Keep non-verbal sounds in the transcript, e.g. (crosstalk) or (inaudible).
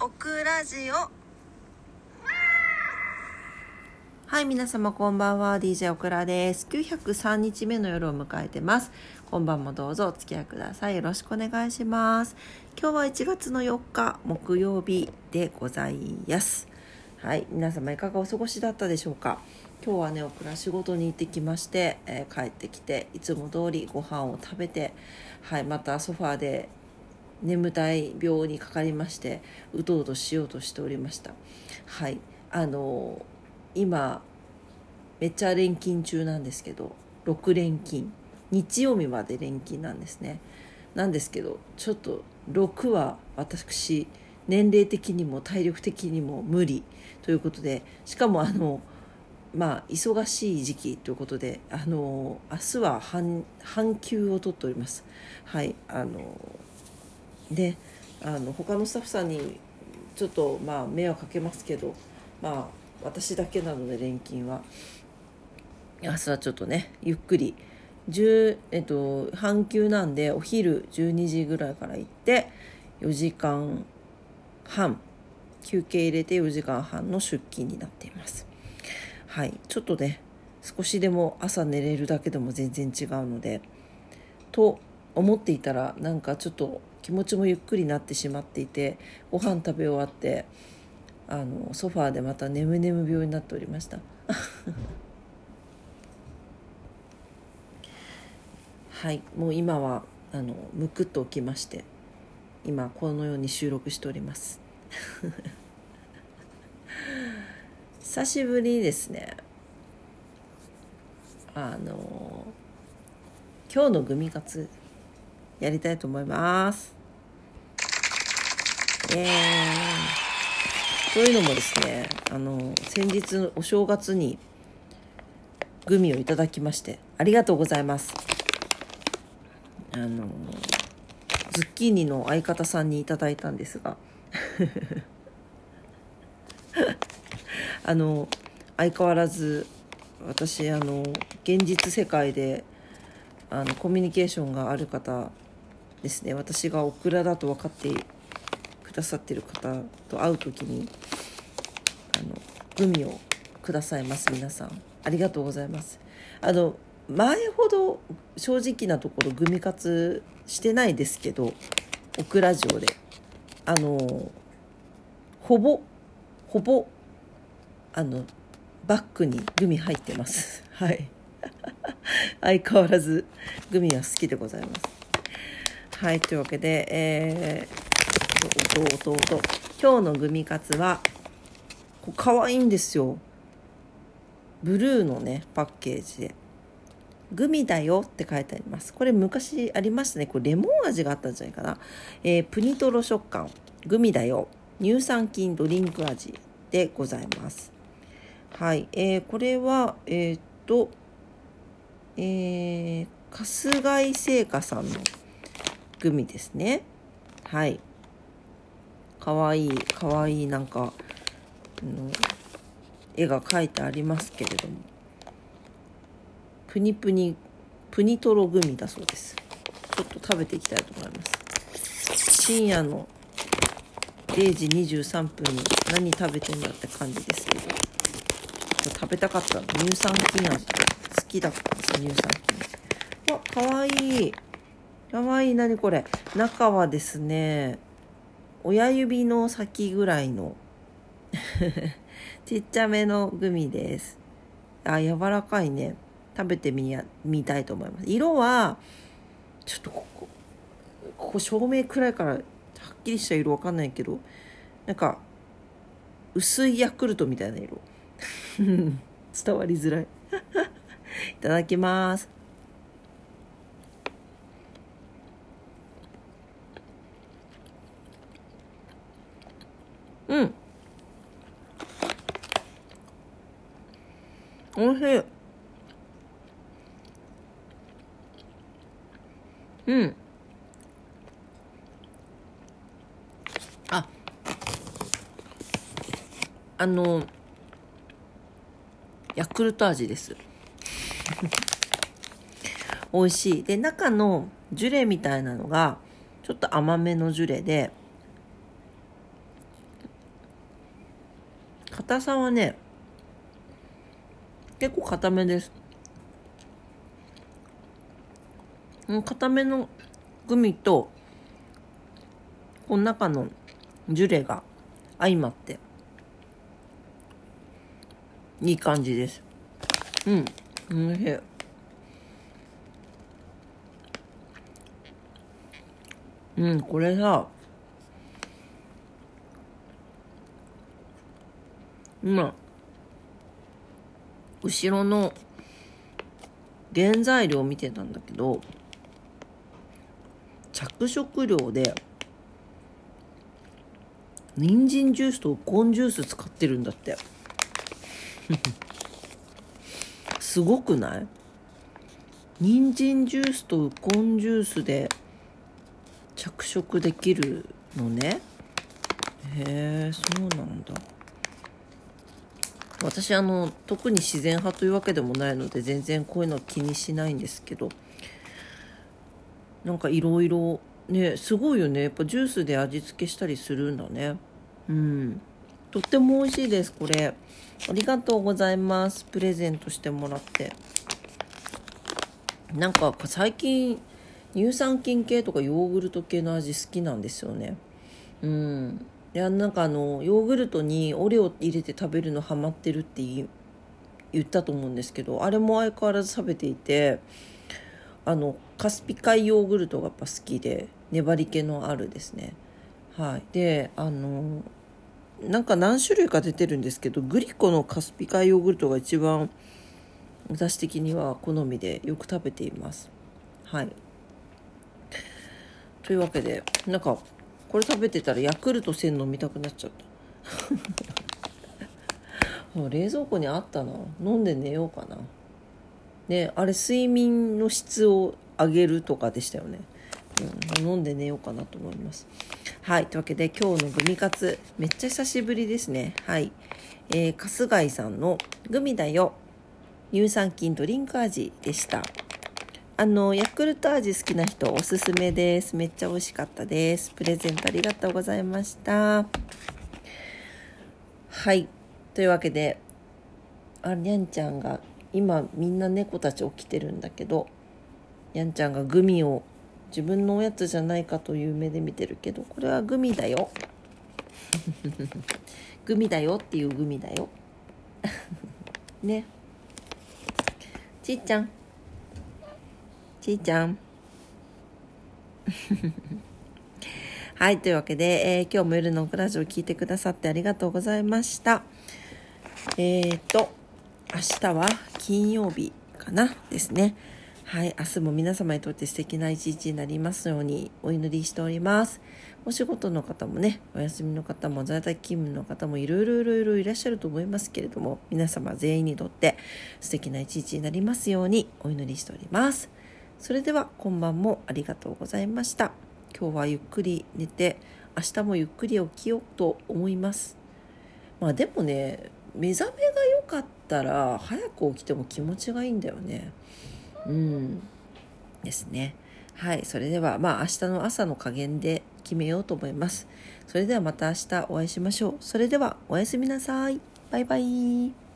オクラジオはい、皆様こんばんは。DJ オクラです。903日目の夜を迎えてます。今晩もどうぞお付き合いください。よろしくお願いします。今日は1月の4日木曜日でございます。はい、皆様いかがお過ごしだったでしょうか？今日はね、オクラ仕事に行ってきまして、えー帰ってきて、いつも通りご飯を食べて、はい、またソファーで眠たい病にかかりましてうとうとしようとしておりました。はい。あの今めっちゃ連勤中なんですけど6連勤日曜日まで連勤なんですね。なんですけどちょっと6は私年齢的にも体力的にも無理。ということでしかもあのまあ忙しい時期ということであの明日は半半休を取っております。はい。あのであの他のスタッフさんにちょっとまあ迷惑かけますけどまあ私だけなので連勤は。明日はちょっとねゆっくり10えっと半休なんでお昼12時ぐらいから行って4時間半休憩入れて4時間半の出勤になっています。はい。ちょっとね少しでも朝寝れるだけでも全然違うのでと思っていたらなんかちょっと気持ちもゆっくりなってしまっていてご飯食べ終わってあのソファーでまた眠眠病になっておりました。(laughs) はいもう今はあのむくっと起きまして今このように収録しております。(laughs) 久しぶりですね。あの今日のグミカツやりたいと思います。イエーというのもですね、あの、先日お正月にグミをいただきまして、ありがとうございます。あの、ズッキーニの相方さんにいただいたんですが、(laughs) あの、相変わらず私、あの、現実世界であのコミュニケーションがある方ですね。私がオクラだと分かってくださってる方と会う時にあのグミをくださいます皆さん。ありがとうございます。あの前ほど正直なところグミ活してないですけどオクラ城で。あのほぼほぼあのバッグにグミ入ってます。はい。相変わらずグミは好きでございます。はい、というわけで、えー、と、弟、今日のグミカツは、可愛いんですよ。ブルーのね、パッケージで。グミだよって書いてあります。これ昔ありましたね。これレモン味があったんじゃないかな。えー、プニトロ食感、グミだよ。乳酸菌ドリンク味でございます。はい、えー、これは、えー、っと、えー、春日井製菓さんのグミですね。はい。かわいい、かわいいなんか、の絵が描いてありますけれども。プニプニ、プニトログミだそうです。ちょっと食べていきたいと思います。深夜の0時23分に何食べてんだって感じですけど。食べたかった乳酸菌味。好きだったんです乳酸菌味わかわいいかわいい何これ。中はですね親指の先ぐらいの (laughs) ちっちゃめのグミです。あ柔らかいね。食べてみやみたいと思います。色はちょっとここここ照明暗いからはっきりした色わかんないけどなんか薄いヤクルトみたいな色。(laughs) 伝わりづらい。(laughs) いただきます。うん。おいしい。うん。あ、あの、ヤクルト味です。(laughs) 美味しい。で、中のジュレみたいなのが、ちょっと甘めのジュレで、硬さはね結構硬めです。硬めのグミとこの中のジュレが相まっていい感じです。うん。おいしい。うんこれさ今後ろの原材料を見てたんだけど着色料で人参ジュースとウコンジュース使ってるんだって。(laughs) すごくない？人参ジュースとウコンジュースで着色できるのね。へえそうなんだ。私あの特に自然派というわけでもないので全然こういうの気にしないんですけどなんかいろいろねすごいよね。やっぱジュースで味付けしたりするんだね。うん。とっても美味しいですこれ。ありがとうございます。プレゼントしてもらって。なんか最近乳酸菌系とかヨーグルト系の味好きなんですよね。うん。いやなんかあのヨーグルトにオレオ入れて食べるのハマってるって言ったと思うんですけどあれも相変わらず食べていてあのカスピ海ヨーグルトがやっぱ好きで粘り気のあるですね。はい。であのなんか何種類か出てるんですけどグリコのカスピ海ヨーグルトが一番私的には好みでよく食べています。はい。というわけでなんかこれ食べてたらヤクルト1000飲みたくなっちゃった。(laughs) 冷蔵庫にあったな。飲んで寝ようかな。ねあれ睡眠の質を上げるとかでしたよね、うん、飲んで寝ようかなと思います。はいというわけで今日のグミカツめっちゃ久しぶりですね。はい。えー、春日井さんのグミだよ。乳酸菌ドリンク味でした。あのヤクルト味好きな人おすすめです。めっちゃ美味しかったです。プレゼントありがとうございました。はい。というわけであにゃんちゃんが今みんな猫たち起きてるんだけどにゃんちゃんがグミを自分のおやつじゃないかという目で見てるけどこれはグミだよ。(laughs) グミだよっていうグミだよ。(laughs) ね。ちいちゃん。ちいちゃん。(laughs) はい、というわけで、えー、今日も夜のクラジオを聞いてくださってありがとうございました。えっ、ー、と、明日は金曜日かなですね。はい、明日も皆様にとって素敵な一日になりますようにお祈りしております。お仕事の方もね、お休みの方も在宅勤務の方もいろいろいろいろいらっしゃると思いますけれども、皆様全員にとって素敵な一日になりますようにお祈りしております。それでは今晩もありがとうございました。今日はゆっくり寝て明日もゆっくり起きようと思います。まあでもね目覚めが良かったら早く起きても気持ちがいいんだよね。うん。ですね。はいそれではまあ明日の朝の加減で決めようと思います。それではまた明日お会いしましょう。それではおやすみなさい。バイバイ。